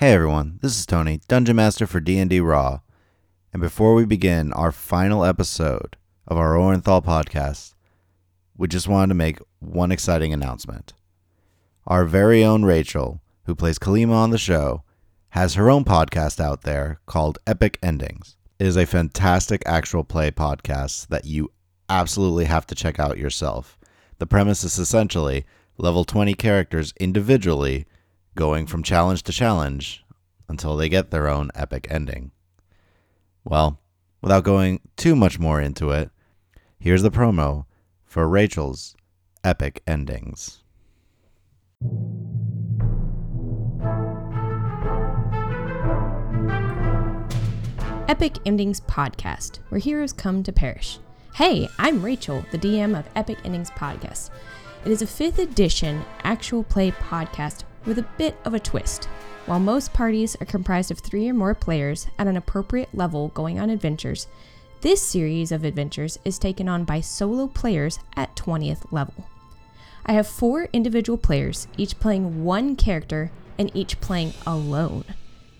Hey everyone, this is Tony, Dungeon Master for D&D Raw. And before we begin our final episode of our Orenthal podcast, we just wanted to make one exciting announcement. Our very own Rachel, who plays Kalima on the show, has her own podcast out there called Epic Endings. It is a fantastic actual play podcast that you absolutely have to check out yourself. The premise is essentially level 20 characters individually going from challenge to challenge until they get their own epic ending. Well, without going too much more into it, here's the promo for Rachel's epic endings. Epic Endings Podcast, where heroes come to perish. Hey, I'm Rachel, the DM of Epic Endings Podcast. It is a fifth edition actual play podcast with a bit of a twist. While most parties are comprised of three or more players at an appropriate level going on adventures, this series of adventures is taken on by solo players at 20th level. I have four individual players, each playing one character and each playing alone.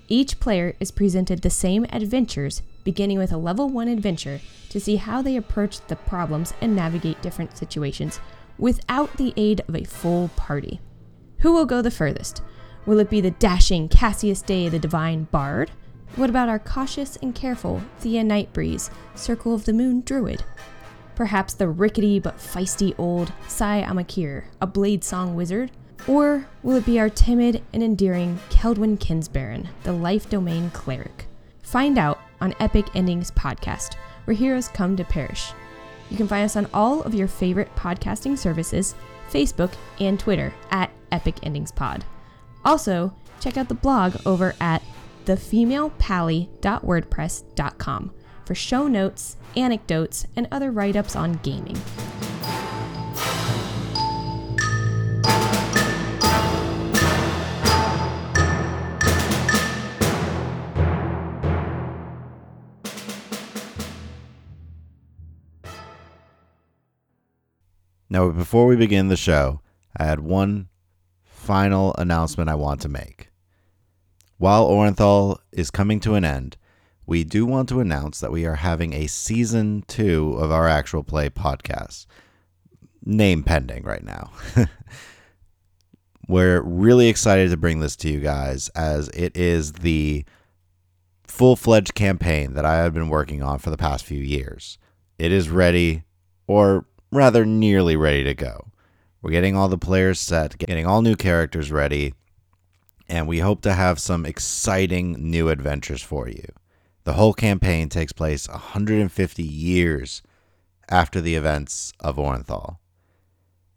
Each player is presented the same adventures, beginning with a level 1 adventure to see how they approach the problems and navigate different situations without the aid of a full party. Who will go the furthest? Will it be the dashing Cassius Day, the divine bard? What about our cautious and careful Thea Nightbreeze, Circle of the Moon druid? Perhaps the rickety but feisty old Sai Amakir, a blade song wizard? Or will it be our timid and endearing Keldwin Kinsbaron, the life domain cleric? Find out on Epic Endings Podcast, where heroes come to perish. You can find us on all of your favorite podcasting services, Facebook and Twitter at Epic Endings Pod. Also, check out the blog over at thefemalepally.wordpress.com for show notes, anecdotes, and other write ups on gaming. Now, before we begin the show, I had one final announcement I want to make. While Orenthal is coming to an end, we do want to announce that we are having a season two of our actual play podcast. Name pending right now. We're really excited to bring this to you guys as it is the full fledged campaign that I have been working on for the past few years. It is ready, or rather nearly ready to go. We're getting all the players set, getting all new characters ready, and we hope to have some exciting new adventures for you. The whole campaign takes place 150 years after the events of Orenthal.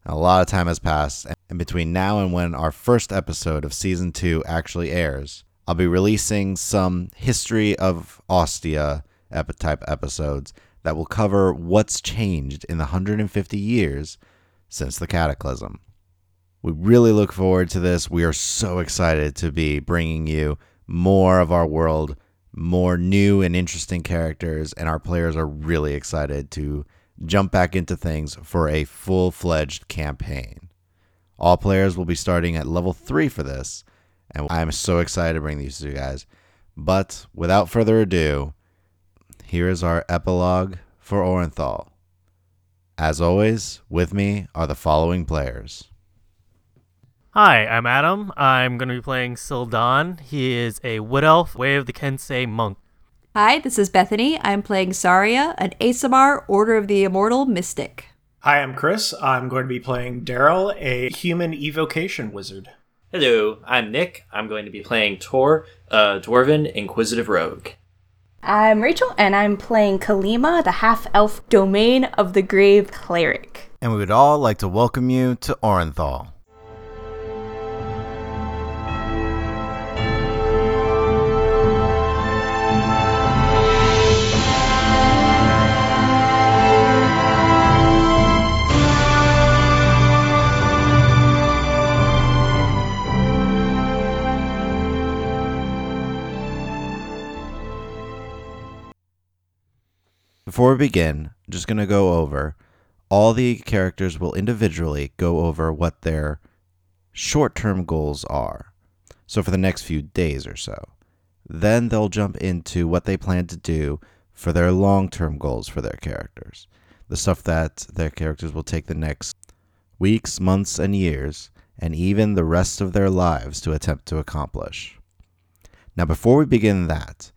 A lot of time has passed, and between now and when our first episode of season 2 actually airs, I'll be releasing some history of Ostia type episodes that will cover what's changed in the 150 years since the cataclysm. We really look forward to this. We are so excited to be bringing you more of our world, more new and interesting characters, and our players are really excited to jump back into things for a full fledged campaign. All players will be starting at level 3 for this, and I'm so excited to bring these to you guys. But without further ado, here is our epilogue for Orenthal. As always, with me are the following players. Hi, I'm Adam. I'm going to be playing Sildan. He is a wood elf, Way of the Kensei monk. Hi, this is Bethany. I'm playing Saria, an Aasimar Order of the Immortal Mystic. Hi, I'm Chris. I'm going to be playing Daryl, a human evocation wizard. Hello, I'm Nick. I'm going to be playing Tor, a dwarven inquisitive rogue. I'm Rachel, and I'm playing Kalima, the half elf domain of the grave cleric. And we would all like to welcome you to Orenthal. Before we begin, I'm just going to go over all the characters will individually go over what their short term goals are. So, for the next few days or so. Then they'll jump into what they plan to do for their long term goals for their characters. The stuff that their characters will take the next weeks, months, and years, and even the rest of their lives to attempt to accomplish. Now, before we begin that,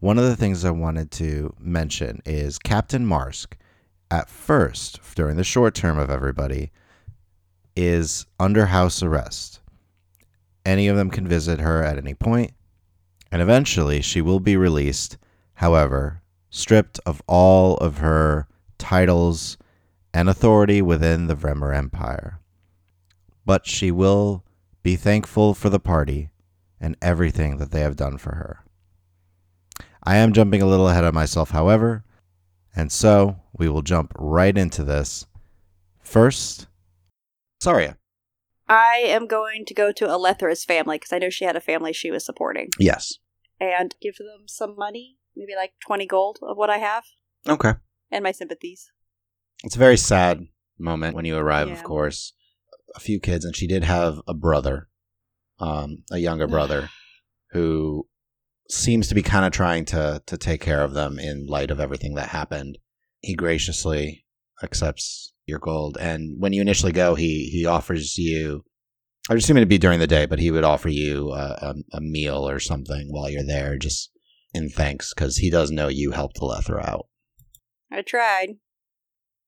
one of the things I wanted to mention is Captain Marsk, at first, during the short term of everybody, is under house arrest. Any of them can visit her at any point, and eventually she will be released, however, stripped of all of her titles and authority within the Vremer Empire. But she will be thankful for the party and everything that they have done for her. I am jumping a little ahead of myself, however, and so we will jump right into this. First, Saria. I am going to go to Alethra's family because I know she had a family she was supporting Yes. and give them some money, maybe like 20 gold of what I have Okay. and my sympathies. It's a very sad moment when you arrive, Yeah. of course. A few kids, and she did have a brother, um, a younger brother, who seems to be kind of trying to to take care of them in light of everything that happened. He graciously accepts your gold, and when you initially go, he he offers you. I'm assuming it'd be during the day, but he would offer you a, a, a meal or something while you're there, just in thanks, because he does know you helped Alethra out. I tried.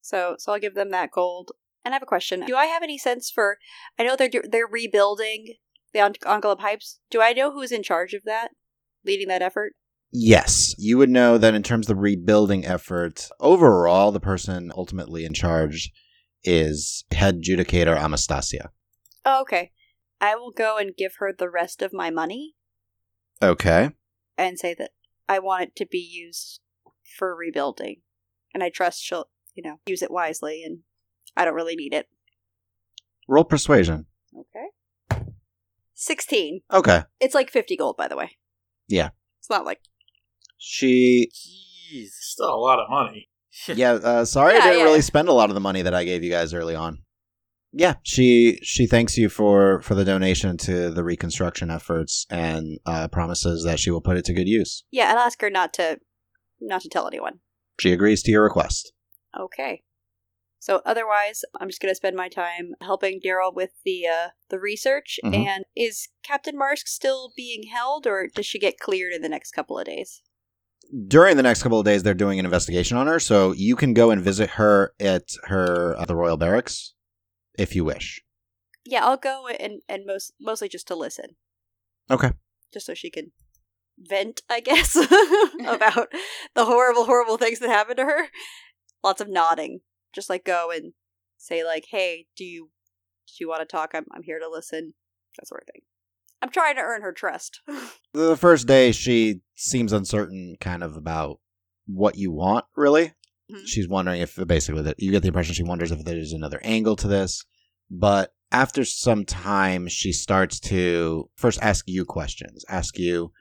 So, so I'll give them that gold. And I have a question. Do I have any sense for? I know they're they're rebuilding the Ankala pipes. Do I know who's in charge of that, leading that effort? Yes, you would know that in terms of the rebuilding effort, overall, the person ultimately in charge is head judicator Amastasia. Oh, okay. I will go and give her the rest of my money Okay. and say that I want it to be used for rebuilding, and I trust she'll, you know, use it wisely, and I don't really need it. Roll persuasion. Okay. Sixteen. Okay. It's like fifty gold, by the way. Yeah. It's not like She, Jeez. Still a lot of money. yeah, uh, sorry I didn't yeah. really spend a lot of the money that I gave you guys early on. Yeah, she she thanks you for for the donation to the reconstruction efforts and uh, promises that she will put it to good use. yeah. I'll ask her not to, not to tell anyone. She agrees to your request. Okay. So otherwise, I'm just gonna spend my time helping Daryl with the uh, the research. Mhm. And is Captain Marsk still being held, or does she get cleared in the next couple of days? during the next couple of days they're doing an investigation on her so you can go and visit her at her uh, the royal barracks if you wish Yeah, I'll go and and most mostly just to listen, okay just so she can vent, I guess, about the horrible, horrible things that happened to her. Lots of nodding, just like go and say like, "Hey, do you do you want to talk? I'm I'm here to listen." That sort of thing. I'm trying to earn her trust. the first day she seems uncertain kind of about what you want really Mhm. she's wondering if basically that you get the impression she wonders if there's another angle to this but after some time she starts to first ask you questions ask you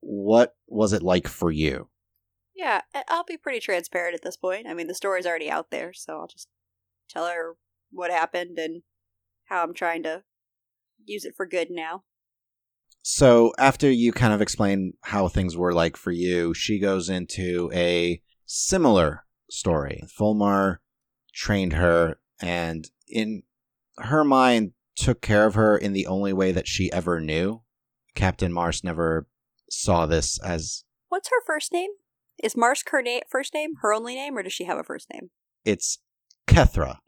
what was it like for you Yeah, I'll be pretty transparent at this point. I mean, the story's already out there, so I'll just tell her what happened and how I'm trying to use it for good now. So after you kind of explain how things were like for you, she goes into a similar story. Fulmar trained her and in her mind took care of her in the only way that she ever knew. Captain Marsk never saw this as What's her first name? Is Marsk her na- first name, her only name, or does she have a first name? it's Kethra.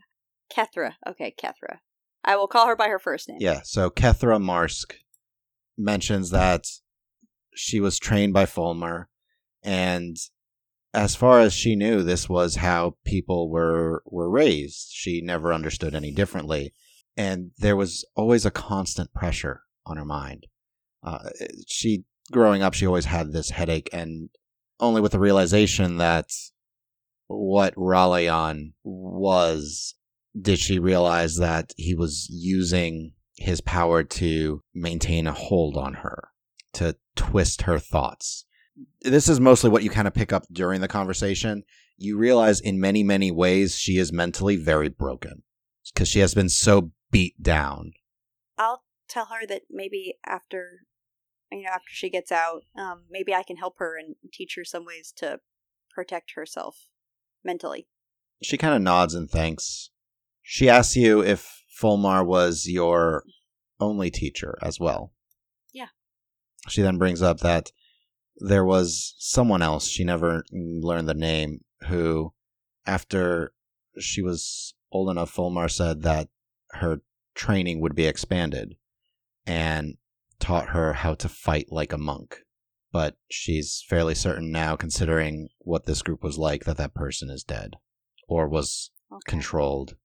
Kethra. Okay, Kethra. I will call her by her first name. Yeah, so Kethra Marsk mentions that she was trained by Fulmer, and as far as she knew, this was how people were were raised. She never understood any differently, and there was always a constant pressure on her mind. Uh, she growing up, she always had this headache, and only with the realization that what Ralayan was did she realize that he was using his power to maintain a hold on her, to twist her thoughts. This is mostly what you kind of pick up during the conversation. You realize in many, many ways she is mentally very broken because she has been so beat down. I'll tell her that maybe after you know after she gets out, um, maybe I can help her and teach her some ways to protect herself mentally. She kind of nods and thanks. She asks you if Fulmar was your only teacher as well. Yeah. She then brings up that there was someone else, she never learned the name, who, after she was old enough, Fulmar said that her training would be expanded and taught her how to fight like a monk. But she's fairly certain now, considering what this group was like, that that person is dead or was Okay. controlled.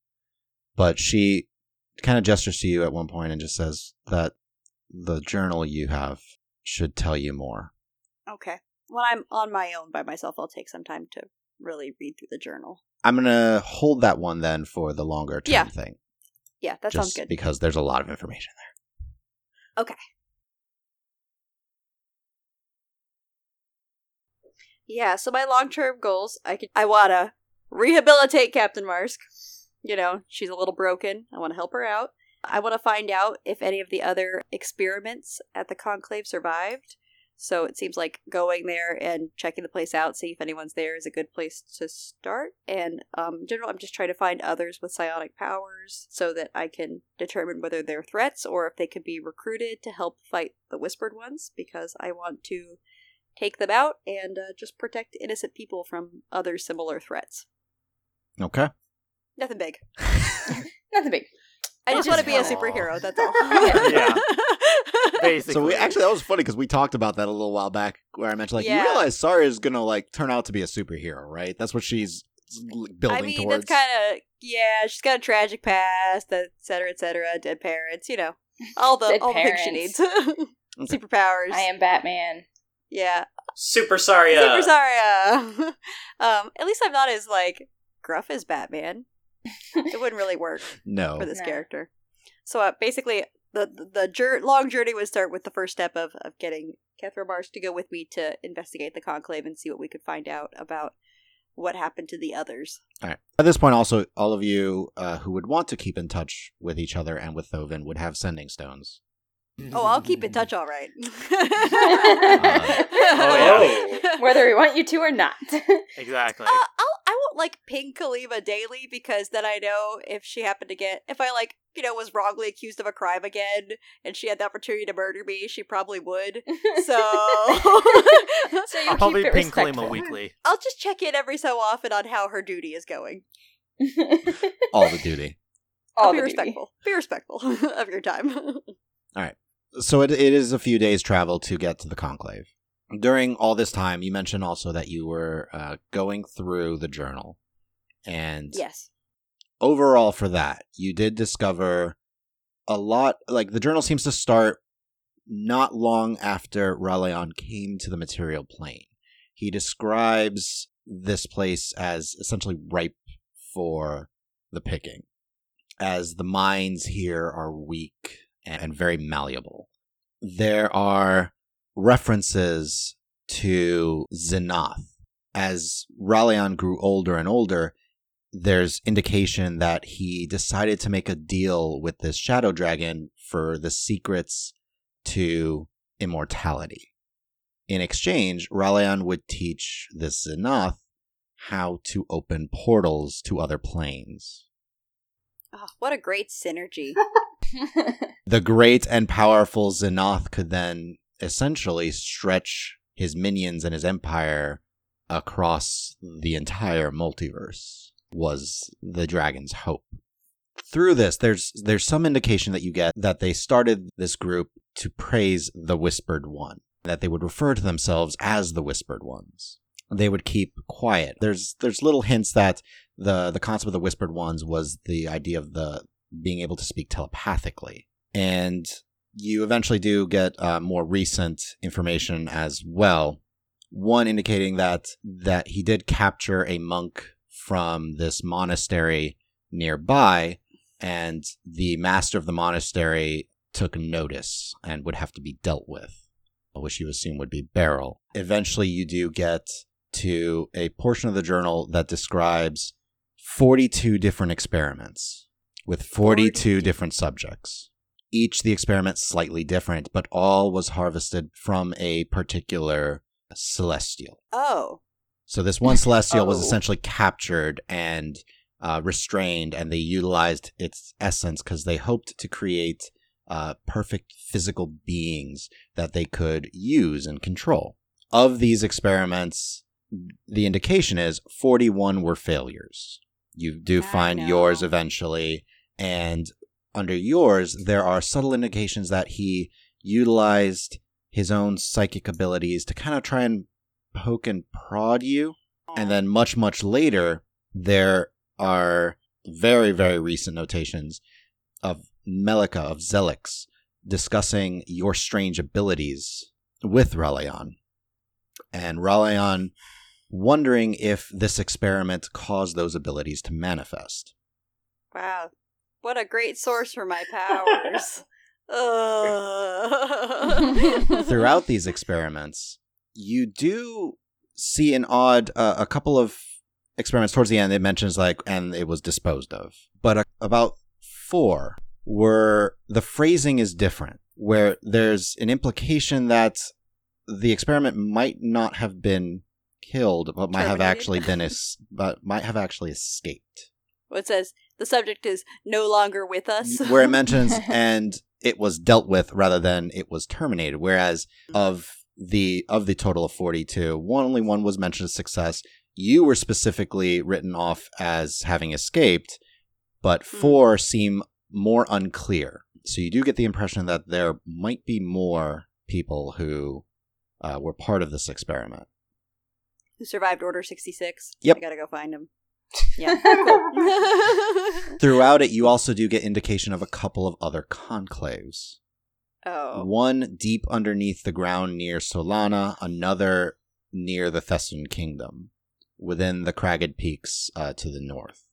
But she kind of gestures to you at one point and just says that the journal you have should tell you more. Okay. When I'm on my own by myself, I'll take some time to really read through the journal. I'm gonna hold that one then for the longer term Yeah, thing. Yeah, that sounds good. because there's a lot of information there. Yeah, so my long term goals, I could I wanna rehabilitate Captain Marsk. You know, she's a little broken. I wanna help her out. I wanna find out if any of the other experiments at the conclave survived. So it seems like going there and checking the place out, see if anyone's there is a good place to start. And um, in general, I'm just trying to find others with psionic powers so that I can determine whether they're threats or if they could be recruited to help fight the Whispered Ones, because I want to take them out and uh, just protect innocent people from other similar threats. Okay. Nothing big. Nothing big. I just want to be a superhero. That's all. Yeah. Basically. So we actually that was funny because we talked about that a little while back where I mentioned like Yeah. you realize Sarah is gonna like turn out to be a superhero, right? That's what she's building I mean, towards. that's kind of yeah. She's got a tragic past, et cetera, et cetera. Dead parents, you know, all the Dead all the things she needs. Superpowers. I am Batman. Yeah. Super sorry. uh, Super sorry. Uh, um, at least I'm not as like gruff as Batman. It wouldn't really work. no. for this No. character. So uh, basically, the the, the jour- long journey would start with the first step of of getting Catherine Marsh to go with me to investigate the conclave and see what we could find out about what happened to the others. All right. At this point, also, all of you uh, who would want to keep in touch with each other and with Thovin would have sending stones. Oh, I'll keep in touch, all right. Oh, Whether we want you to or not. Exactly. Uh, I'll, I won't like ping Kalima daily because then I know if she happened to get if I like you know was wrongly accused of a crime again and she had the opportunity to murder me, she probably would. So so you I'll probably it ping respectful. Kalima weekly. I'll just check in every so often on how her duty is going. All the duty. All I'll be the duty. respectful. Be respectful of your time. So it, it is a few days' travel to get to the conclave. During all this time, you mentioned also that you were uh, going through the journal. And yes. overall, for that, you did discover a lot. Like, the journal seems to start not long after Raleon came to the material plane. He describes this place as essentially ripe for the picking, as the mines here are weak and very malleable. There are references to Zenoth. As Raleon grew older and older, there's indication that he decided to make a deal with this shadow dragon for the secrets to immortality. In exchange, Raleon would teach this Zenoth how to open portals to other planes. Oh, what a great synergy. The great and powerful Zenoth could then essentially stretch his minions and his empire across the entire multiverse was the dragon's hope. Through this, there's there's some indication that you get that they started this group to praise the Whispered One, that they would refer to themselves as the Whispered Ones. They would keep quiet. There's there's little hints that the the concept of the Whispered Ones was the idea of the being able to speak telepathically, and you eventually do get uh, more recent information as well. One indicating that that he did capture a monk from this monastery nearby, and the master of the monastery took notice and would have to be dealt with, which you assume would be Beryl. Eventually, you do get to a portion of the journal that describes 42 different experiments with 42 different subjects. each the experiment slightly different, but all was harvested from a particular celestial. Oh. So this one celestial was Oh. essentially captured and uh, restrained, and they utilized its essence because they hoped to create uh, perfect physical beings that they could use and control. Of these experiments, the indication is 41 were failures. You do I find yours eventually, and under yours, there are subtle indications that he utilized his own psychic abilities to kind of try and poke and prod you. And then much, much later, there are very, very recent notations of Melika, of Zelix, discussing your strange abilities with Ralayan. And Ralayan wondering if this experiment caused those abilities to manifest. Wow. What a great source for my powers. Ugh. Throughout these experiments, you do see an odd, uh, a couple of experiments towards the end. It mentions like, and it was disposed of. But uh, about four where the phrasing is different, where there's an implication that the experiment might not have been killed, but might have actually been, es- but might have actually escaped. What says the subject is no longer with us. where it mentions and it was dealt with rather than it was terminated whereas of the of the total of 42 one only one was mentioned as success you were specifically written off as having escaped but Hmm. four seem more unclear so you do get the impression that there might be more people who uh, were part of this experiment Who survived Order 66. Yep. I gotta go find him. Yeah, cool. throughout it you also do get indication of a couple of other conclaves oh. One deep underneath the ground near Solana, another near the Thessan Kingdom, within the cragged peaks uh, to the north.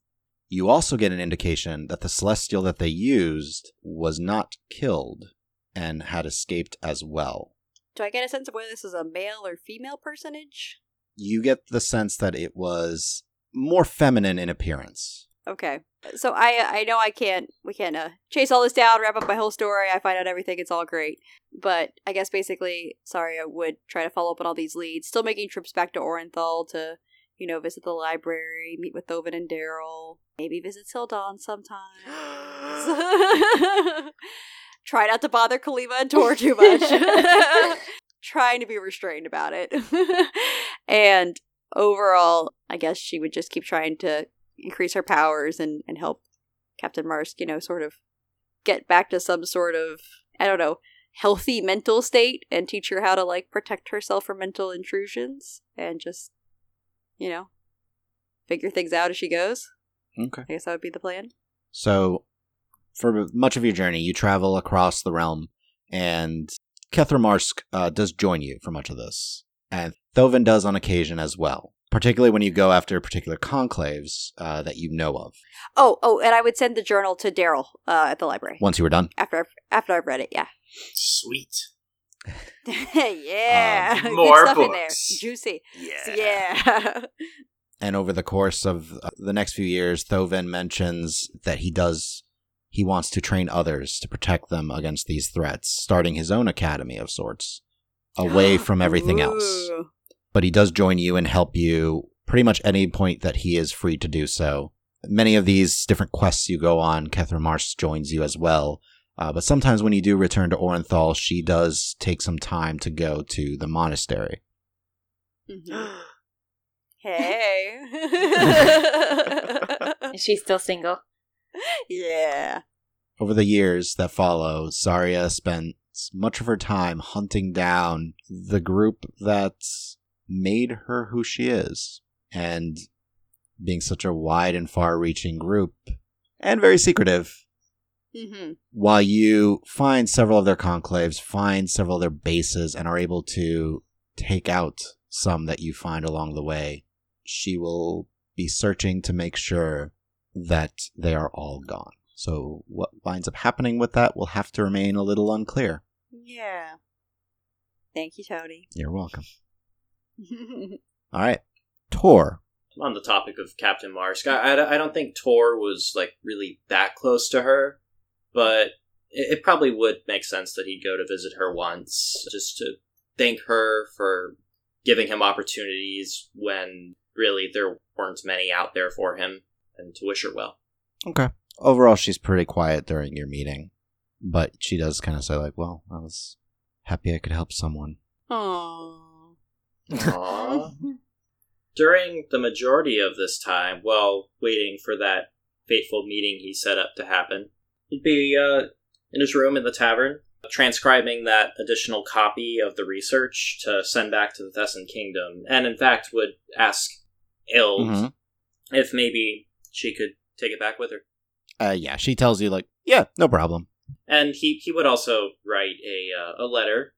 You also get an indication that the celestial that they used was not killed and had escaped as well. Do I get a sense of whether this is a male or female personage? You get the sense that it was more feminine in appearance. Okay. So I I know I can't we can't uh, chase all this down, wrap up my whole story. I find out everything. It's all great. But I guess basically, sorry, I would try to follow up on all these leads. Still making trips back to Orenthal to, you know, visit the library, meet with Thovin and Daryl, maybe visit Sildon sometimes. try not to bother Kalima and Tor too much. Trying to be restrained about it. and overall, I guess she would just keep trying to increase her powers and, and help Captain Marsk, you know, sort of get back to some sort of, I don't know, healthy mental state and teach her how to, like, protect herself from mental intrusions and just, you know, figure things out as she goes. Okay. I guess that would be the plan. So, for much of your journey, you travel across the realm, and Kethra Marsk uh, does join you for much of this. And Thovin does on occasion as well, particularly when you go after particular conclaves uh, that you know of. Oh, oh, and I would send the journal to Daryl uh, at the library Once you were done, after I've, after I've read it. Yeah, Sweet. yeah, Good more stuff in there, books. juicy. Yeah. Yeah. and over the course of uh, the next few years, Thovin mentions that he does. He wants to train others to protect them against these threats, starting his own academy of sorts, away from everything else. But he does join you and help you pretty much any point that he is free to do so. Many of these different quests you go on, Kethra Marsk joins you as well. Uh, but sometimes when you do return to Orenthal, she does take some time to go to the monastery. Hey. Is she still single? yeah. Over the years that follow, Zarya spent much of her time hunting down the group that made her who she is. And being such a wide and far reaching group, and very secretive, hmm while you find several of their conclaves, find several of their bases, and are able to take out some that you find along the way, she will be searching to make sure that they are all gone. So, what winds up happening with that will have to remain a little unclear. Yeah. Thank you, Tony. You're welcome. All right. Tor. on the topic of Captain Marsk, I, I, I don't think Tor was like really that close to her, but it, it probably would make sense that he'd go to visit her once, just to thank her for giving him opportunities when really there weren't many out there for him, and to wish her well. Okay. Overall, she's pretty quiet during your meeting, but she does kind of say like, "Well, I was happy I could help someone." Aww. Aww. During the majority of this time, while waiting for that fateful meeting he set up to happen, he'd be uh, in his room in the tavern, transcribing that additional copy of the research to send back to the Thessan Kingdom, and in fact would ask Ild Mhm. if maybe she could take it back with her. Uh, yeah, she tells you like, "Yeah, no problem." And he, he would also write a uh, a letter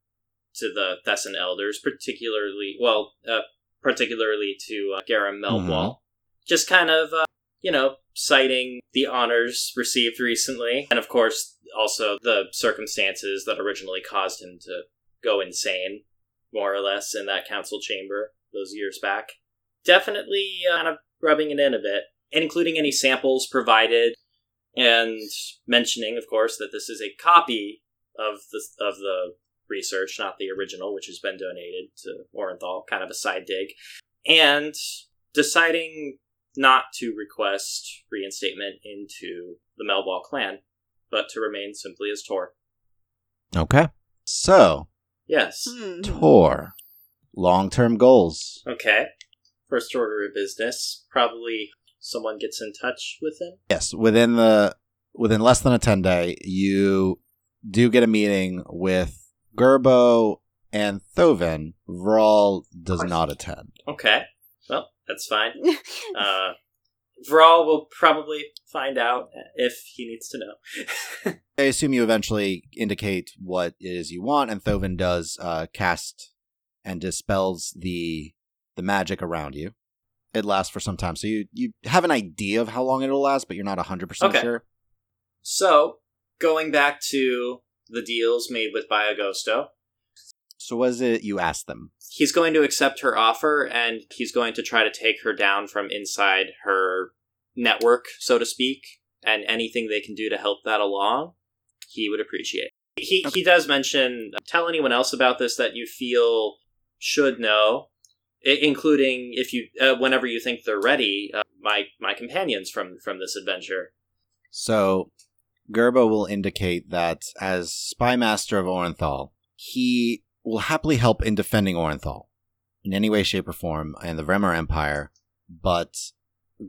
to the Thessan elders, particularly well, uh, particularly to uh, Garam Melwall, just kind of uh, you know citing the honors received recently, and of course also the circumstances that originally caused him to go insane, more or less, in that council chamber those years back. Definitely uh, kind of rubbing it in a bit, including any samples provided and mentioning, of course, that this is a copy of the of the research, not the original, which has been donated to Orenthal, kind of a side dig, and deciding not to request reinstatement into the Melball clan, but to remain simply as Tor. Okay. So, Yes. Hmm. Tor, long-term goals. Okay. First order of business. Probably someone gets in touch with him. Yes, within the within less than a 10 day, you do get a meeting with Gerbo and Thovin. Vral does not attend. Okay. Well, that's fine. Uh, Vral will probably find out if he needs to know. I assume you eventually indicate what it is you want, and Thovin does uh, cast and dispels the the magic around you. It lasts for some time, so you you have an idea of how long it'll last, but you're not hundred percent Okay. sure. so, going back to the deals made with Biogosto, So, what is it you asked them? he's going to accept her offer and he's going to try to take her down from inside her network, so to speak, and anything they can do to help that along, he would appreciate. He he does mention uh, tell anyone else about this that you feel should know, including if you uh, whenever you think they're ready, uh, my my companions from from this adventure. So, Gerbo will indicate that as spy master of Orenthal, he will happily help in defending Orenthal in any way, shape, or form and the Vremer Empire, but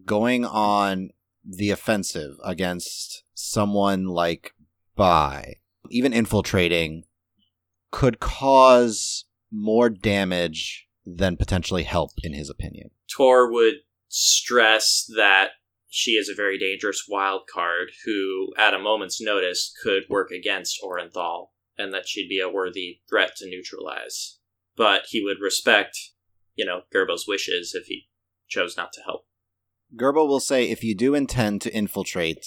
going on the offensive against someone like Bai, even infiltrating, could cause more damage than potentially help, in his opinion. Tor would stress that she is a very dangerous wild card who, at a moment's notice, could work against Orenthal, and that she'd be a worthy threat to neutralize. But he would respect, you know, Gerbo's wishes if he chose not to help. Gerbo will say if you do intend to infiltrate,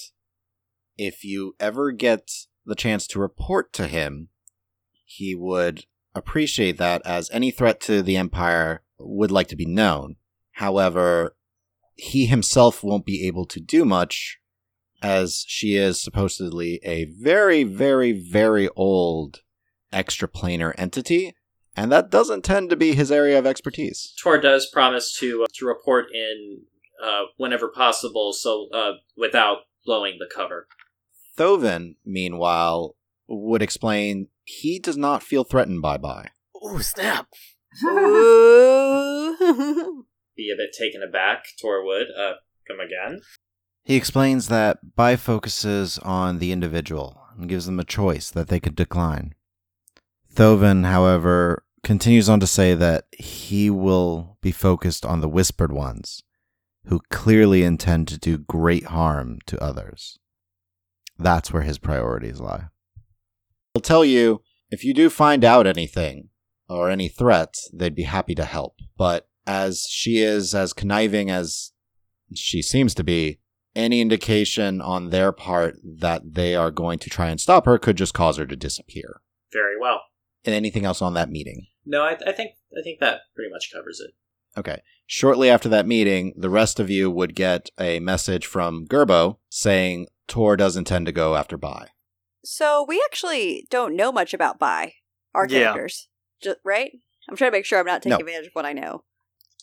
if you ever get the chance to report to him, he would appreciate that as any threat to the Empire would like to be known. However, he himself won't be able to do much as she is supposedly a very, very, very old extraplanar entity, and that doesn't tend to be his area of expertise. Tor does promise to uh, to report in uh, whenever possible, so uh, without blowing the cover. Thovin, meanwhile, would explain he does not feel threatened by Bai. Ooh, snap. Be a bit taken aback, Tor would. Uh, come again? He explains that Bai focuses on the individual and gives them a choice that they could decline. Thovin, however, continues on to say that he will be focused on the whispered ones, who clearly intend to do great harm to others. That's where his priorities lie. He'll tell you if you do find out anything or any threats, they'd be happy to help. But as she is as conniving as she seems to be, any indication on their part that they are going to try and stop her could just cause her to disappear. Very well. And anything else on that meeting? No, I, I think I think that pretty much covers it. Okay. Shortly after that meeting, the rest of you would get a message from Gerbo saying Tor does intend to go after Bai. So we actually don't know much about Bai, our Yeah. characters, Ju- right? I'm trying to make sure I'm not taking No. advantage of what I know.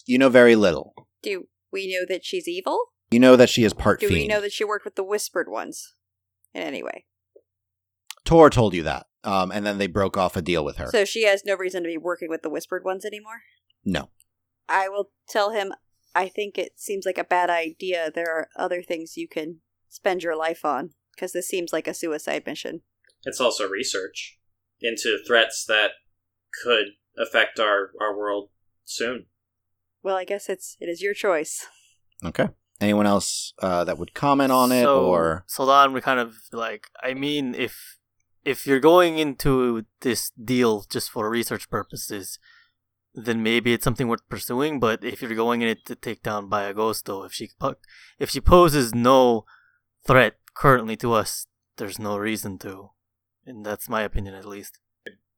You know very little. Do we know that she's evil? You know that she is part Do fiend. we know that she worked with the Whispered Ones in any way? Tor told you that, um, and then they broke off a deal with her. So she has no reason to be working with the Whispered Ones anymore? no. I will tell him I think it seems like a bad idea. There are other things you can spend your life on because this seems like a suicide mission. It's also research into threats that could affect our, our world soon. Well, I guess it's it is your choice. Okay. Anyone else uh, that would comment on it, so, or so then we kind of like I mean if if you're going into this deal just for research purposes, then maybe it's something worth pursuing. But if you're going in it to take down by Agosto, if she po- if she poses no threat currently to us, there's no reason to, and that's my opinion at least.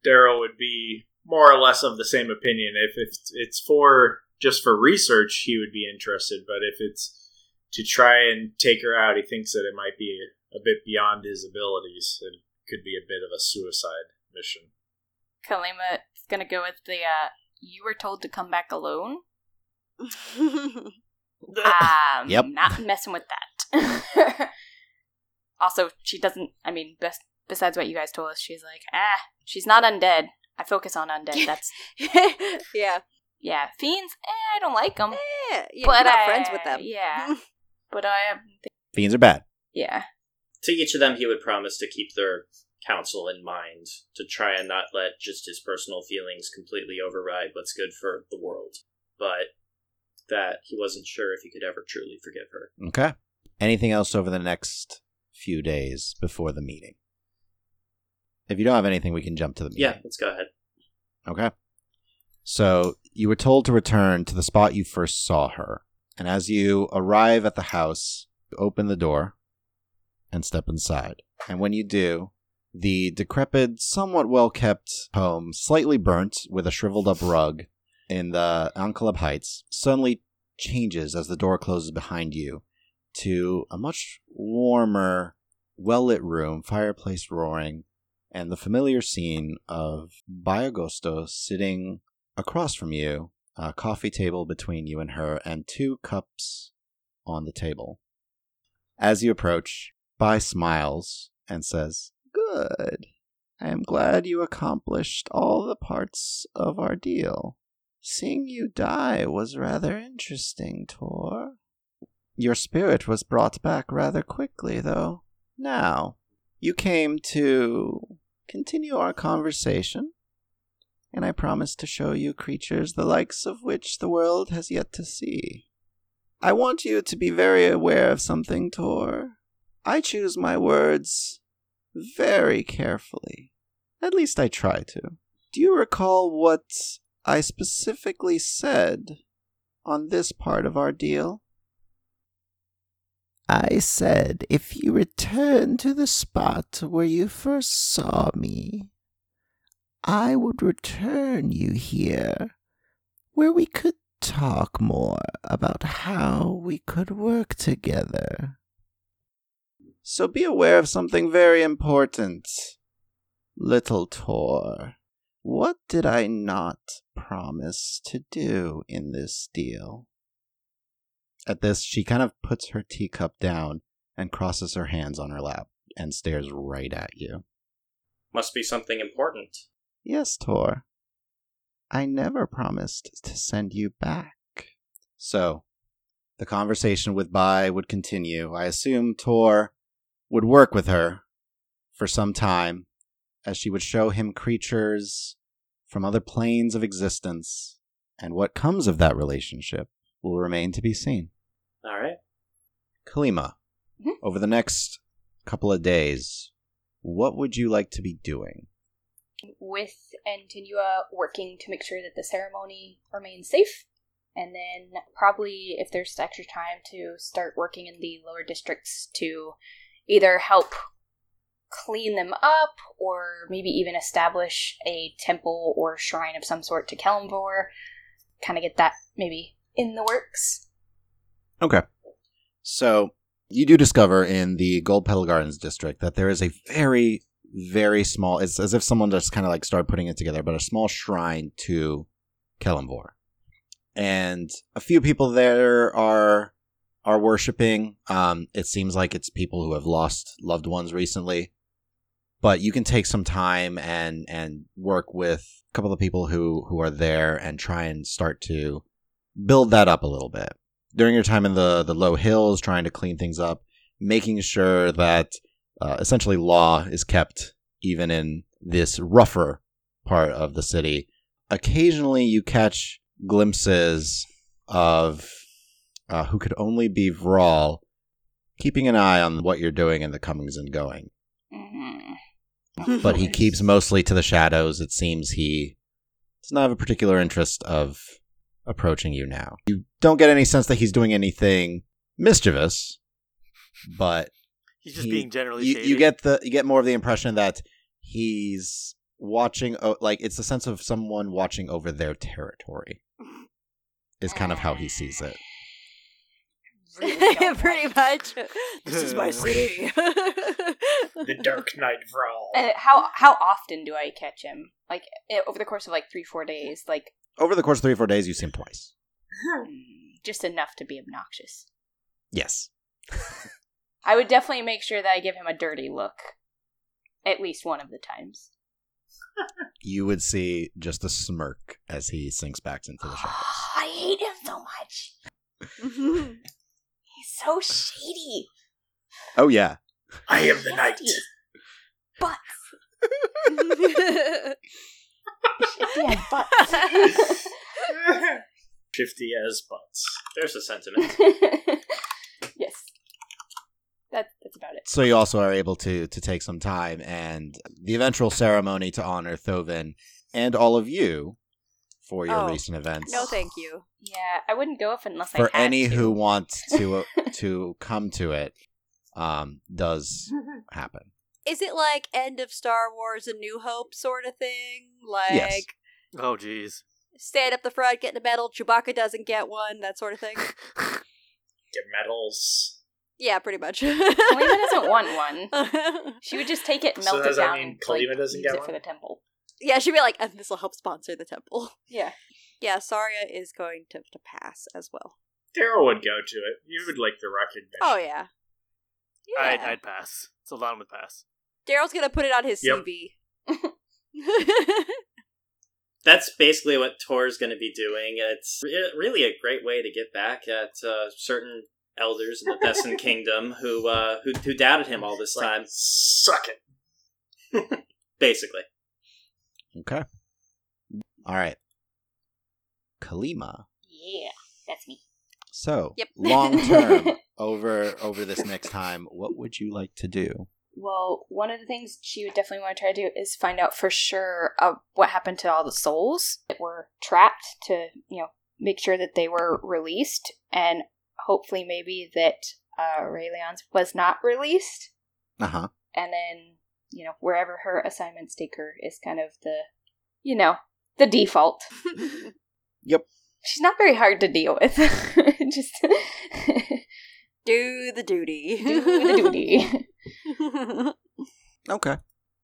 Daryl would be more or less of the same opinion. If it's it's for just for research, he would be interested. But if it's to try and take her out, he thinks that it might be a, bit beyond his abilities. It could be a bit of a suicide mission. Kalima is gonna go with the uh you were told to come back alone. Um Yep. not messing with that. also, she doesn't I mean, best besides what you guys told us, she's like, ah, she's not undead. I focus on undead. That's yeah. yeah. Fiends, eh, I don't like them. Yeah, yeah, but we're not I- friends with them. Yeah. But I am fiends are bad? yeah. To each of them, he would promise to keep their counsel in mind, to try and not let just his personal feelings completely override what's good for the world. But that he wasn't sure if he could ever truly forgive her. Okay. Anything else over the next few days before the meeting? If you don't have anything, we can jump to the meeting. Yeah, let's go ahead. Okay. So you were told to return to the spot you first saw her. And as you arrive at the house, you open the door and step inside. And when you do, the decrepit, somewhat well kept home, slightly burnt with a shriveled up rug in the Ankaleb Heights, suddenly changes as the door closes behind you to a much warmer, well lit room, fireplace roaring, and the familiar scene of Biagosto sitting across from you, a coffee table between you and her, and two cups on the table. As you approach, Bai smiles and says, Good. I am glad you accomplished all the parts of our deal. Seeing you die was rather interesting, Tor. Your spirit was brought back rather quickly, though. Now, you came to continue our conversation, and I promised to show you creatures the likes of which the world has yet to see. I want you to be very aware of something, Tor. I choose my words very carefully. At least I try to. Do you recall what I specifically said on this part of our deal? I said if you return to the spot where you first saw me, I would return you here, where we could talk more about how we could work together. So be aware of something very important, little Tor. What did I not promise to do in this deal? At this, she kind of puts her teacup down and crosses her hands on her lap and stares right at you. Must be something important. Yes, Tor. I never promised to send you back. So, the conversation with Bai would continue. I assume Tor would work with her for some time as she would show him creatures from other planes of existence, and what comes of that relationship will remain to be seen. All right. Kalima, Mhm. over the next couple of days, what would you like to be doing? with Antinua working to make sure that the ceremony remains safe. And then probably if there's extra time to start working in the lower districts to either help clean them up or maybe even establish a temple or shrine of some sort to Kelemvor. Kind of get that maybe in the works. Okay. So you do discover in the Gold Petal Gardens district that there is a very very small. It's as if someone just kind of like started putting it together, but a small shrine to Kelemvor. And a few people there are are worshiping. Um, it seems like it's people who have lost loved ones recently. But you can take some time and and work with a couple of people who who are there and try and start to build that up a little bit. During your time in the the low hills, trying to clean things up, making sure that uh, essentially law is kept even in this rougher part of the city. Occasionally, you catch glimpses of uh, who could only be Vral, keeping an eye on what you're doing and the comings and going. Mhm. But he keeps mostly to the shadows. It seems he does not have a particular interest of approaching you now. You don't get any sense that he's doing anything mischievous, but He's just he- being generally you, you get the you get more of the impression that he's watching o- like it's a sense of someone watching over their territory is kind of how he sees it Really Pretty much. This is my city. The Dark Knight Vral. Uh, how how often do I catch him? Like eh, over the course of like three four days, like over the course of three or four days you see him twice mm, just enough to be obnoxious. yes I would definitely make sure that I give him a dirty look, at least one of the times. you would see just a smirk as he sinks back into the shadows I hate him so much. He's so shady. oh yeah I am the knight. Butts. Shifty has butts. Shifty as butts. There's a sentiment. yes. That, that's about it. so you also are able to to take some time and the eventual ceremony to honor Thovin and all of you for your Oh, recent events no, thank you. Yeah, I wouldn't go if unless I for had any to. who want to uh, to come to it um does happen Is it like end of Star Wars: A New Hope sort of thing? Like Yes. oh, jeez. stand up the front, get a medal. Chewbacca doesn't get one. That sort of thing. Get medals. yeah, pretty much. Kalima doesn't want one. She would just take it, So melt does it that down, mean Kalima like, doesn't use get it for one? the temple. yeah, she'd be like, and this will help sponsor the temple. Yeah. Yeah, Saria is going to, to pass as well. Daryl would go to it. You would like the recognition. Oh yeah. I'd, Yeah. I'd pass. Solana would pass. Daryl's gonna put it on his Yep. CV. That's basically what Tor's going to be doing. It's re- really a great way to get back at uh, certain elders in the Thessan Kingdom who, uh, who who doubted him all this Like, time. Suck it. Basically, okay all right kalima Yeah, that's me. so Yep. long term over over this next time what would you like to do Well, one of the things she would definitely want to try to do is find out for sure uh, what happened to all the souls that were trapped to, you know, make sure that they were released and hopefully maybe that uh, Raleon's was not released. uh-huh And then, you know, wherever her assignments take her is kind of the, you know, the default. Yep. She's not very hard to deal with. Just Do the duty. do the duty. Okay.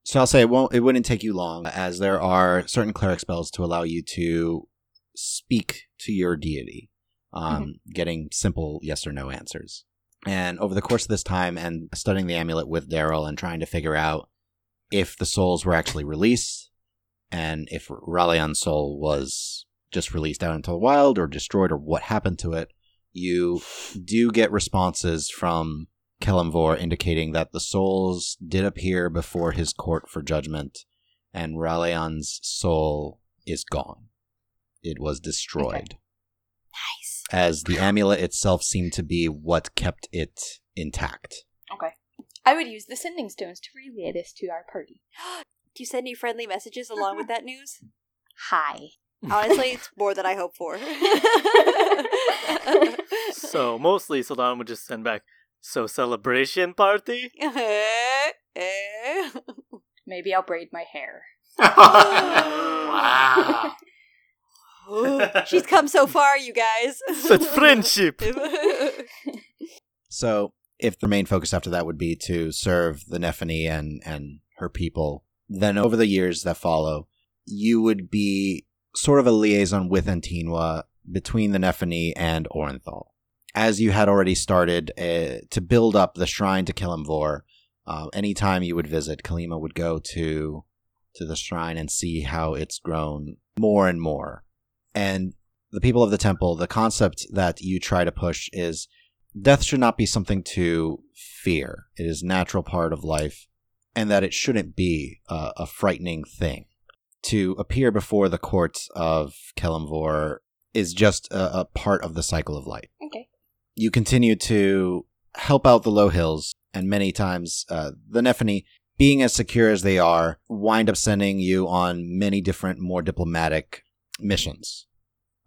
So I'll say it won't. It wouldn't take you long, as there are certain cleric spells to allow you to speak to your deity, um, getting simple yes or no answers. And over the course of this time, and studying the amulet with Daryl, and trying to figure out if the souls were actually released, and if Raleon's soul was just released out into the wild or destroyed, or what happened to it, you do get responses from Kelemvor indicating that the souls did appear before his court for judgment, and Raleon's soul is gone. It was destroyed. nice. As the amulet itself seemed to be what kept it intact. Okay. I would use the sending stones to relay this to our party. Do you send any friendly messages along with that news? Hi. Honestly, it's more than I hope for. So mostly Solana would just send back. So celebration party. Maybe I'll braid my hair. wow. She's come so far, you guys. Such friendship. So, if the main focus after that would be to serve the Nephany and, and her people. Then over the years that follow, you would be sort of a liaison with Antinua between the Nephany and Orenthal. As you had already started uh, to build up the shrine to Kelemvor, uh, anytime you would visit, Kalima would go to to the shrine and see how it's grown more and more. And the people of the temple, the concept that you try to push is death should not be something to fear. It is natural part of life, and that it shouldn't be a, a frightening thing. To appear before the courts of Kelemvor is just a, a part of the cycle of life. You continue to help out the low hills, and many times uh, the Nephany, being as secure as they are, wind up sending you on many different, more diplomatic missions.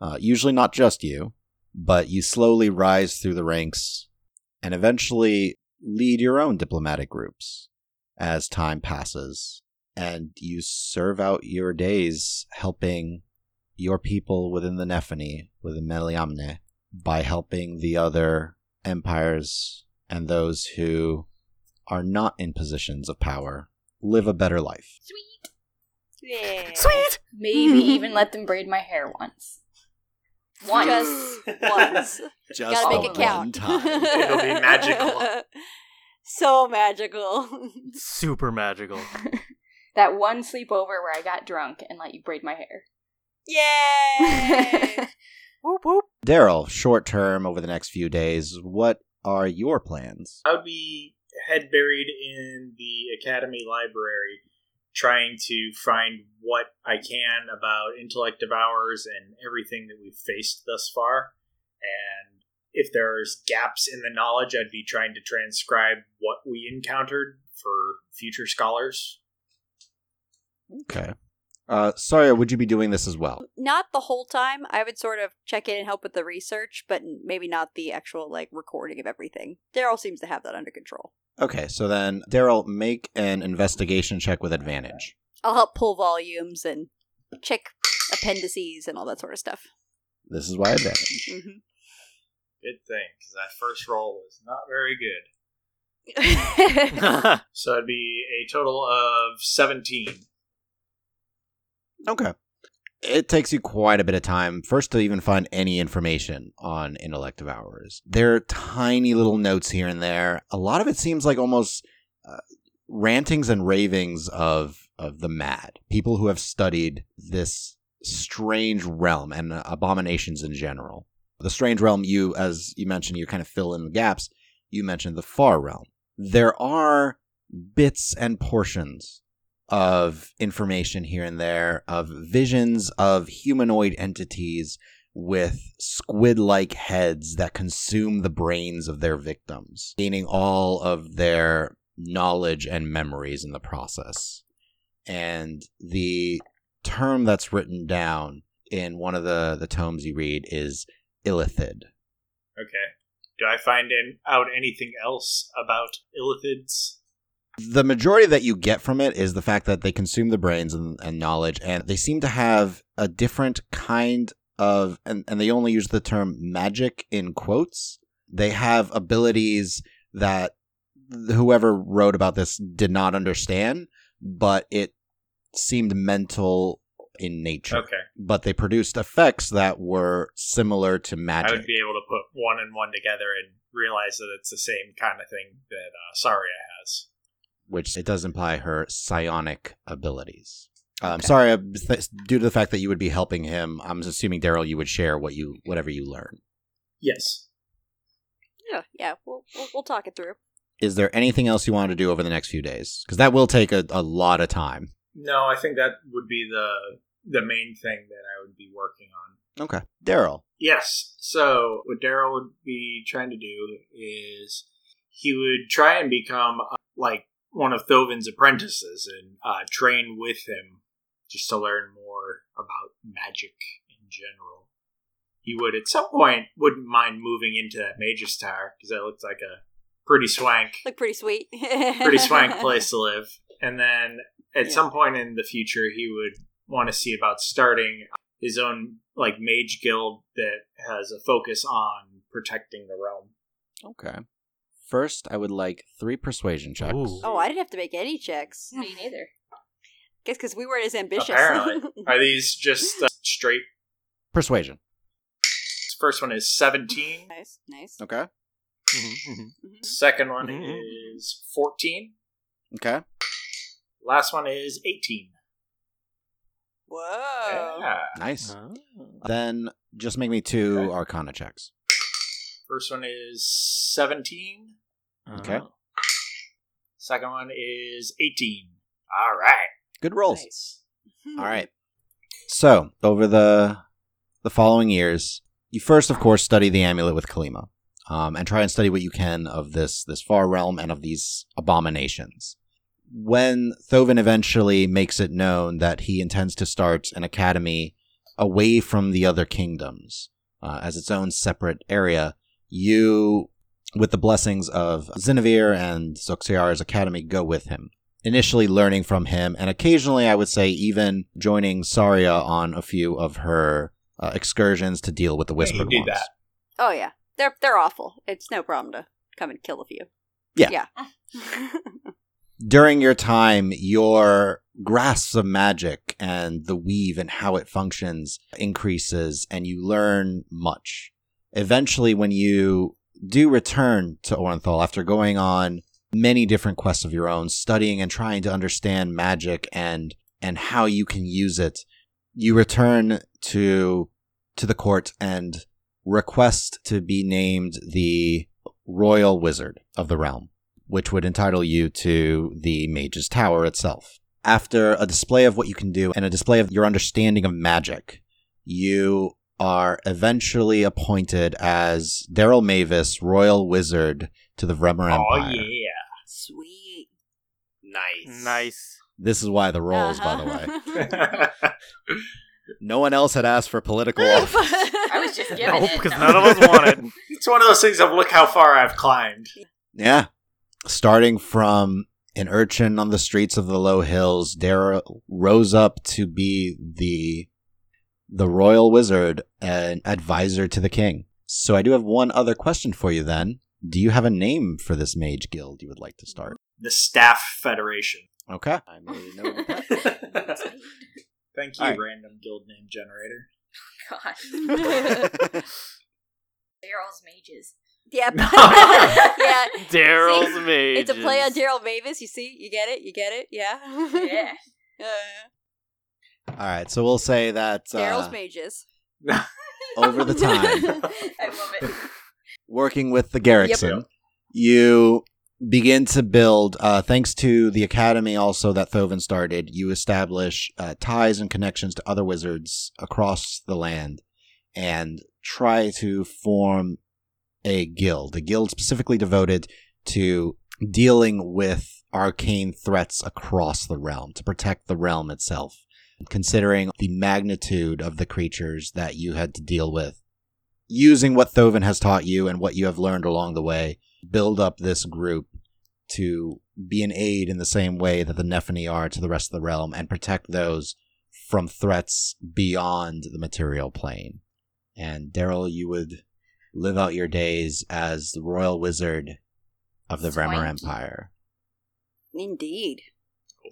Uh, usually not just you, but you slowly rise through the ranks and eventually lead your own diplomatic groups as time passes. And you serve out your days helping your people within the Nephany, within Meliamne, by helping the other empires and those who are not in positions of power live a better life. Sweet. Yeah. Sweet. Maybe even let them braid my hair once. Once. Just once. Just Gotta make it count. one time. It'll be magical. so magical. Super magical. that one sleepover where I got drunk and let you braid my hair. Yay! Whoop whoop. Daryl, short term over the next few days, what are your plans? I would be head buried in the academy library, trying to find what I can about intellect devourers and everything that we've faced thus far. And if there's gaps in the knowledge, I'd be trying to transcribe what we encountered for future scholars. Okay. Uh, Saria, would you be doing this as well? not the whole time. I would sort of check in and help with the research, but maybe not the actual like recording of everything. Daryl seems to have that under control. Okay, so then Daryl, make an investigation check with advantage. I'll help pull volumes and check appendices and all that sort of stuff. This is why advantage. hmm Good thing, because that first roll was not very good. Mm-hmm. So it'd be a total of 17. Okay. It takes you quite a bit of time first to even find any information on intellect devourers. There are tiny little notes here and there. A lot of it seems like almost uh, rantings and ravings of of the mad people who have studied this strange realm and abominations in general. The strange realm, you as you mentioned, you kind of fill in the gaps. You mentioned the far realm. There are bits and portions of information here and there of visions of humanoid entities with squid like heads that consume the brains of their victims, gaining all of their knowledge and memories in the process. And the term that's written down in one of the, the tomes you read is illithid. Okay. Do I find in, out anything else about illithids? The majority that you get from it is the fact that they consume the brains and, and knowledge and they seem to have a different kind of and, and they only use the term magic in quotes they have abilities that whoever wrote about this did not understand but it seemed mental in nature Okay. but they produced effects that were similar to magic. I would be able to put one and one together and realize that it's the same kind of thing that uh, Saria. Which it does imply her psionic abilities. Um, Okay. Sorry, uh, th- due to the fact that you would be helping him, I'm assuming Daryl, you would share what you whatever you learn. Yes. Yeah, yeah. We'll, we'll we'll talk it through. Is there anything else you want to do over the next few days? Because that will take a, a lot of time. No, I think that would be the the main thing that I would be working on. Okay, Daryl. Yes. So what Daryl would be trying to do is he would try and become uh, like one of Thovin's apprentices and uh, train with him just to learn more about magic in general. He would at some point wouldn't mind moving into that Magus Tower because that looks like a pretty swank, Look pretty sweet. pretty swank place to live. And then at Yeah. some point in the future, he would want to see about starting his own like mage guild that has a focus on protecting the realm. Okay. First, I would like three persuasion checks. Ooh. Oh, I didn't have to make any checks. Me neither. Guess because we weren't as ambitious. Apparently. Are these just uh, straight? Persuasion. This first one is 17. nice, nice. Okay. Mhm, mhm. Mhm. Second one Mhm. is 14. Okay. Last one is 18. Whoa. Yeah. Nice. Oh. Then just make me two Okay. Arcana checks. First one is 17. Okay. Oh. Second one is 18. All right. Good rolls. Nice. All right. So over the the following years, you first, of course, study the amulet with Kalima, um, and try and study what you can of this this far realm and of these abominations. When Thovin eventually makes it known that he intends to start an academy away from the other kingdoms uh, as its own separate area, you, with the blessings of Zinevere and Zoxiar's academy, go with him initially learning from him, and occasionally, I would say, even joining Saria on a few of her uh, excursions to deal with the Yeah, you Whispered did Ones. that. Oh yeah, they're they're awful. It's no problem to come and kill a few. Yeah. Yeah. During your time, your grasp of magic and the weave and how it functions increases, and you learn much. Eventually, when you do return to Orenthal after going on many different quests of your own, studying and trying to understand magic and and how you can use it, you return to to the court and request to be named the royal wizard of the realm, which would entitle you to the mage's tower itself. After a display of what you can do and a display of your understanding of magic, you are eventually appointed as Daryl Mavis, royal wizard to the Vremer Oh, Empire. yeah. Sweet. Nice. Nice. This is why the rolls, by the way. Uh-huh. No one else had asked for political office. I was just giving Nope, it. because none of us wanted. it's one of those things of look how far I've climbed. Yeah. Starting from an urchin on the streets of the low hills, Daryl rose up to be the the royal wizard and advisor to the king. So I do have one other question for you then. Do you have a name for this mage guild you would like to start? The Staff Federation. Okay. I made a note of that. Thank you, All right. random guild name generator. God. Daryl's mages. Yep. yeah. Daryl's mages. It's a play on Daryl Mavis. You see? You get it? You get it? Yeah. Yeah. Uh, All right. So we'll say that Daryl's uh, mages. over the time I love it. working with the Garrickson, you begin to build, uh, thanks to the academy also that Thovin started, you establish uh, ties and connections to other wizards across the land and try to form a guild, a guild specifically devoted to dealing with arcane threats across the realm, to protect the realm itself. Considering the magnitude of the creatures that you had to deal with, using what Thovin has taught you and what you have learned along the way, build up this group to be an aid in the same way that the Nephany are to the rest of the realm and protect those from threats beyond the material plane. And Daryl, you would live out your days as the royal wizard of the Vremer Empire. Indeed.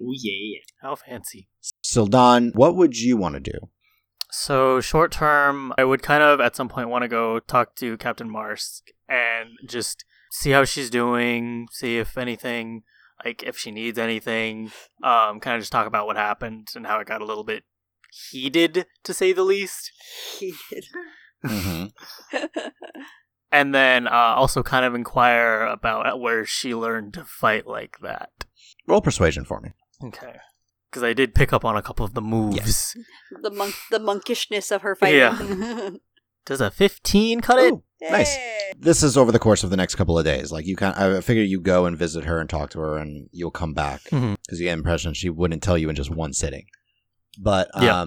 Oh, yeah. How fancy. Sildan, what would you want to do? So short term, I would kind of at some point want to go talk to Captain Marsk and just see how she's doing, see if anything, like if she needs anything, um, kind of just talk about what happened and how it got a little bit heated, to say the least. He did. hmm And then uh, also kind of inquire about where she learned to fight like that. Roll persuasion for me. Okay. Because I did pick up on a couple of the moves. Yes. the monk, the monkishness of her fighting. Yeah. Does a 15 cut it? Ooh, nice. This is over the course of the next couple of days. Like you can, I figure you go and visit her and talk to her, and you'll come back because Mhm. you get the impression she wouldn't tell you in just one sitting. But um, Yeah.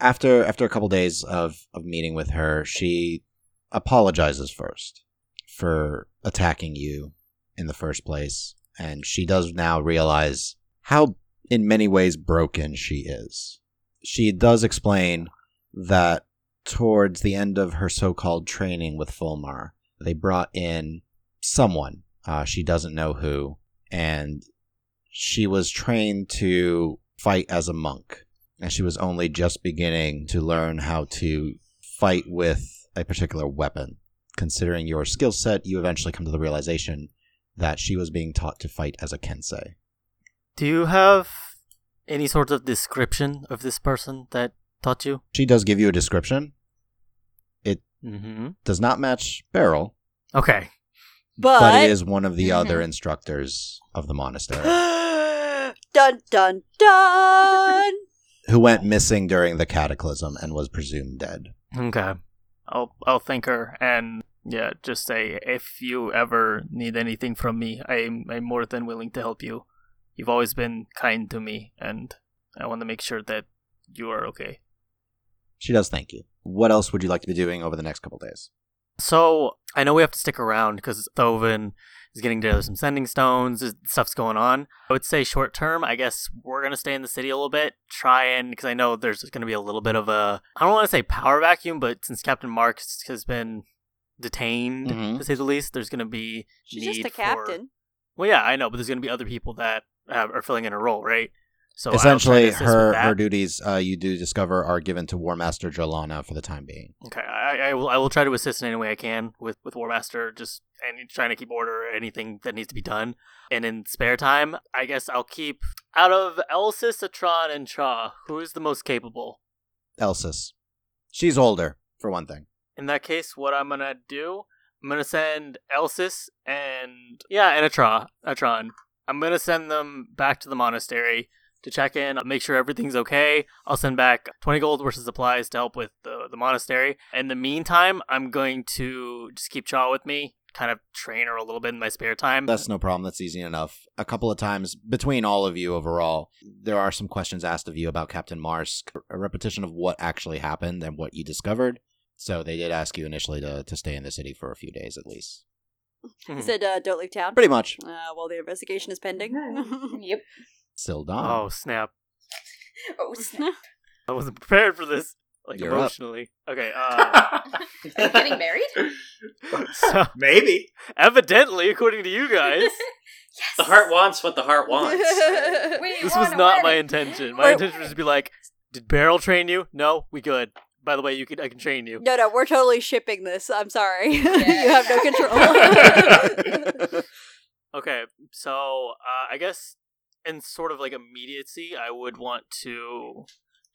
after after a couple days of of meeting with her, she apologizes first for attacking you in the first place, and she does now realize how, in many ways, broken she is. She does explain that towards the end of her so-called training with Fulmar, they brought in someone, Uh, she doesn't know who, and she was trained to fight as a monk, and she was only just beginning to learn how to fight with a particular weapon. Considering your skill set, you eventually come to the realization that she was being taught to fight as a kensei. Do you have any sort of description of this person that taught you? She does give you a description. Mm-hmm. Does not match Beryl, Okay. but, but it is one of the Mhm. other instructors of the monastery dun dun dun. who went missing during the cataclysm and was presumed dead. Okay. I'll I'll thank her and yeah, just say if you ever need anything from me, I'm I'm more than willing to help you. You've always been kind to me and I want to make sure that you are okay. She does thank you. What else would you like to be doing over the next couple days? So I know we have to stick around because Thovin is getting together some sending stones. Stuff's going on. I would say short term. I guess we're gonna stay in the city a little bit. Try and because I know there's gonna be a little bit of a I don't want to say power vacuum, but since Captain Marsk has been detained Mhm. to say the least, there's gonna be She's need just a for- captain. well, yeah, I know, but there's gonna be other people that have, are filling in a role, right? So I'll try to Essentially, her her duties uh, you do discover are given to War Master Jolana for the time being. Okay, I, I will. I will try to assist in any way I can with with War Master, just and trying to keep order or anything that needs to be done. And in spare time, I guess I'll keep out of Elsis, Atron, and Cha. Who is the most capable? Elsis, she's older for one thing. In that case, what I'm gonna do, I'm gonna send Elsis and yeah, and Atra, Atron. I'm gonna send them back to the monastery to check in, make sure everything's okay. I'll send back 20 gold worth of supplies to help with the, the monastery. In the meantime, I'm going to just keep Cha with me, kind of train her a little bit in my spare time. That's no problem. That's easy enough. A couple of times between all of you overall, there are some questions asked of you about Captain Marsk, a repetition of what actually happened and what you discovered. So they did ask you initially to, to stay in the city for a few days at least. Hmm. He said, uh, "Don't leave town." Pretty much. Uh, while the investigation is pending. Yep. Still done. oh snap! Oh, snap. I wasn't prepared for this, like You're up. emotionally. Okay. Uh, Are you getting married? so Maybe. evidently, according to you guys. yes. The heart wants what the heart wants. We this was a not my intention. My Wait. intention was to be like, "Did Beryl train you? No, we good. By the way, you could I can train you." no, no, we're totally shipping this. I'm sorry. you have no control. Okay, so uh, I guess in sort of like immediacy, I would want to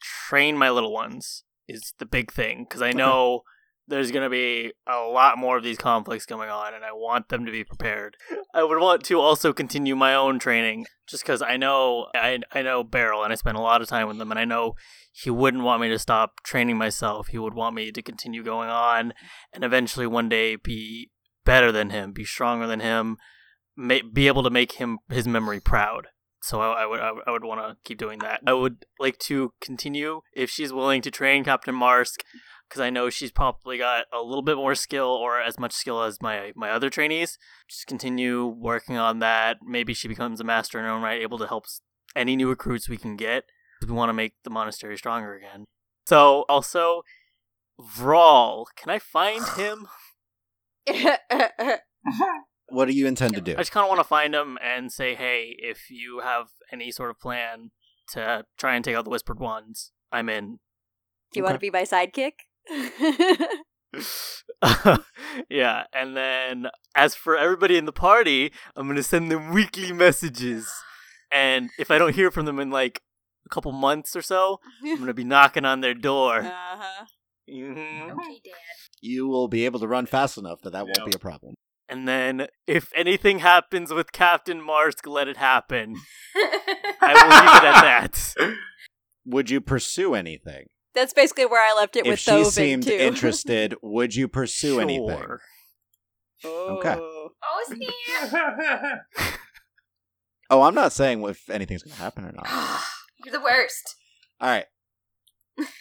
train my little ones. Is the big thing because I know there's gonna be a lot more of these conflicts going on, and I want them to be prepared. I would want to also continue my own training, just because I know I I know Beryl, and I spend a lot of time with him, and I know he wouldn't want me to stop training myself. He would want me to continue going on, and eventually one day be better than him, be stronger than him, ma- be able to make him his memory proud. So I, I would I I would want to keep doing that. I would like to continue if she's willing to train Captain Marsk, because I know she's probably got a little bit more skill or as much skill as my my other trainees. Just continue working on that. Maybe she becomes a master in her own right, able to help any new recruits we can get. We want to make the monastery stronger again. So also, Vral, can I find him? What do you intend to do? I just kind of want to find him and say, hey, if you have any sort of plan to try and take out the Whispered Ones, I'm in. Do you want to be my sidekick? yeah, and then as for everybody in the party, I'm gonna send them weekly messages, and if I don't hear from them in like a couple months or so, I'm gonna be knocking on their door. uh-huh. hmm Okay, Dad. You will be able to run fast enough that that won't be a problem. And then if anything happens with Captain Marsk, let it happen. I will leave it at that. Would you pursue anything? That's basically where I left it if with she Thovin, seemed too. interested, would you pursue anything? Sure. Okay. Oh. oh, snap. Oh, I'm not saying if anything's going to happen or not. You're the worst. All right.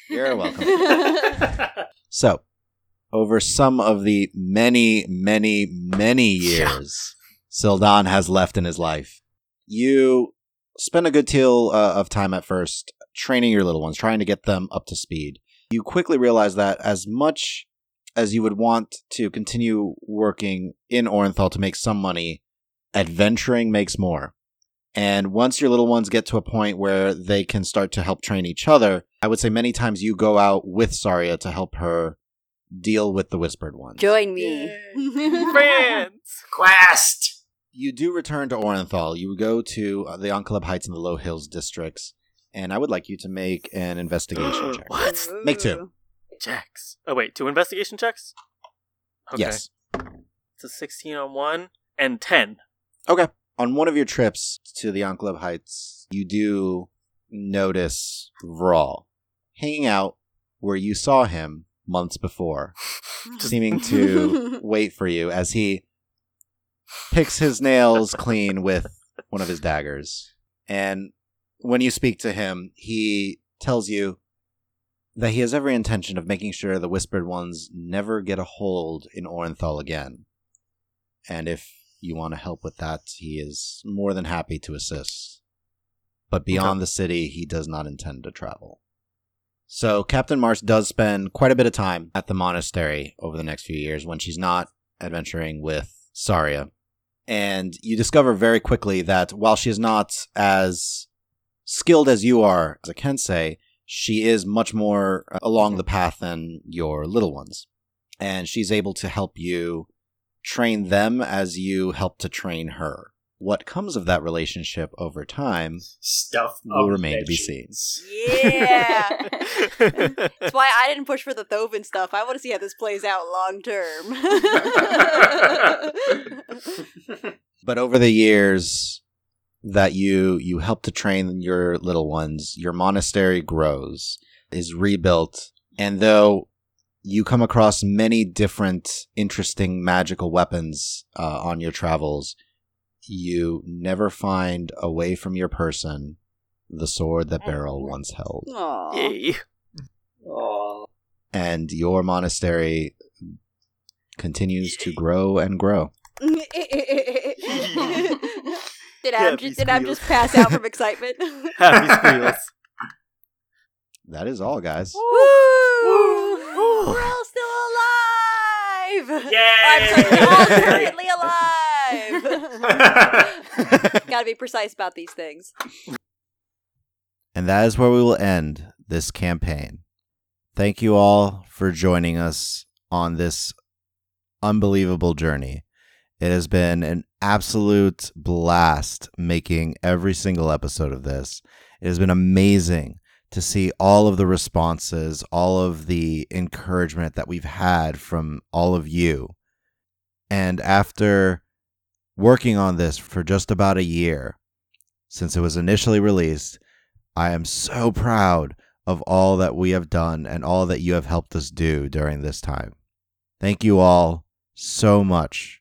You're welcome. So, over some of the many, many, many years Sildan has left in his life, you spend a good deal uh, of time at first training your little ones, trying to get them up to speed. You quickly realize that as much as you would want to continue working in Orenthal to make some money, adventuring makes more. And once your little ones get to a point where they can start to help train each other, I would say many times you go out with Saria to help her deal with the whispered ones. Join me. Friends. Quest. you do return to Orenthal. You go to uh, the Enclub Heights and the Low Hills districts, and I would like you to make an investigation check. What? Make two. Checks. Oh wait, two investigation checks. Okay. Yes. It's a sixteen on one and ten. Okay. On one of your trips to the Enclub Heights, you do notice Vral hanging out where you saw him months before, seeming to wait for you as he picks his nails clean with one of his daggers. And when you speak to him, he tells you that he has every intention of making sure the Whispered Ones never get a hold in Orenthal again. And if you want to help with that, he is more than happy to assist. But beyond the city, he does not intend to travel. So Captain Marsk does spend quite a bit of time at the monastery over the next few years when she's not adventuring with Saria. And you discover very quickly that while she is not as skilled as you are as a Kensei, she is much more uh, along the path than your little ones. And she's able to help you train them as you help to train her. What comes of that relationship over time Stuff will remain to be seen. Yeah. That's why I didn't push for the Thovin stuff. I want to see how this plays out long term. But over the years that you you help to train your little ones, your monastery grows, is rebuilt, and though you come across many different interesting magical weapons uh, on your travels, you never find away from your person the sword that Beryl once held. Aw. Yay. Aw. And your monastery continues to grow and grow. did I just, did I just pass out from excitement? Happy squeals. That is all, guys. Woo! We're all still alive! I'm sorry, Yay! all currently alive! Gotta be precise about these things. And that is where we will end this campaign. Thank you all for joining us on this unbelievable journey. It has been an absolute blast making every single episode of this. It has been amazing to see all of the responses, all of the encouragement that we've had from all of you. And after working on this for just about a year, since it was initially released, I am so proud of all that we have done and all that you have helped us do during this time. Thank you all so much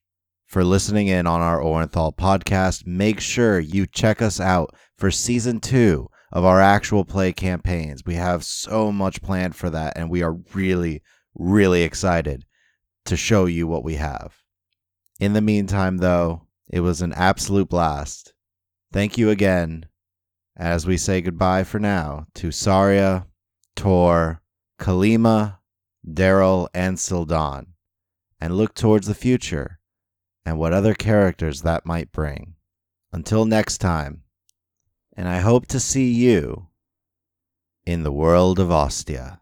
for listening in on our Orenthal podcast. Make sure you check us out for season two of our actual play campaigns. We have so much planned for that, and we are really, really excited to show you what we have. In the meantime, though, it was an absolute blast. Thank you again as we say goodbye for now to Saria, Tor, Kalima, Daryl, and Sildan, and look towards the future and what other characters that might bring. Until next time, and I hope to see you in the world of Ostia.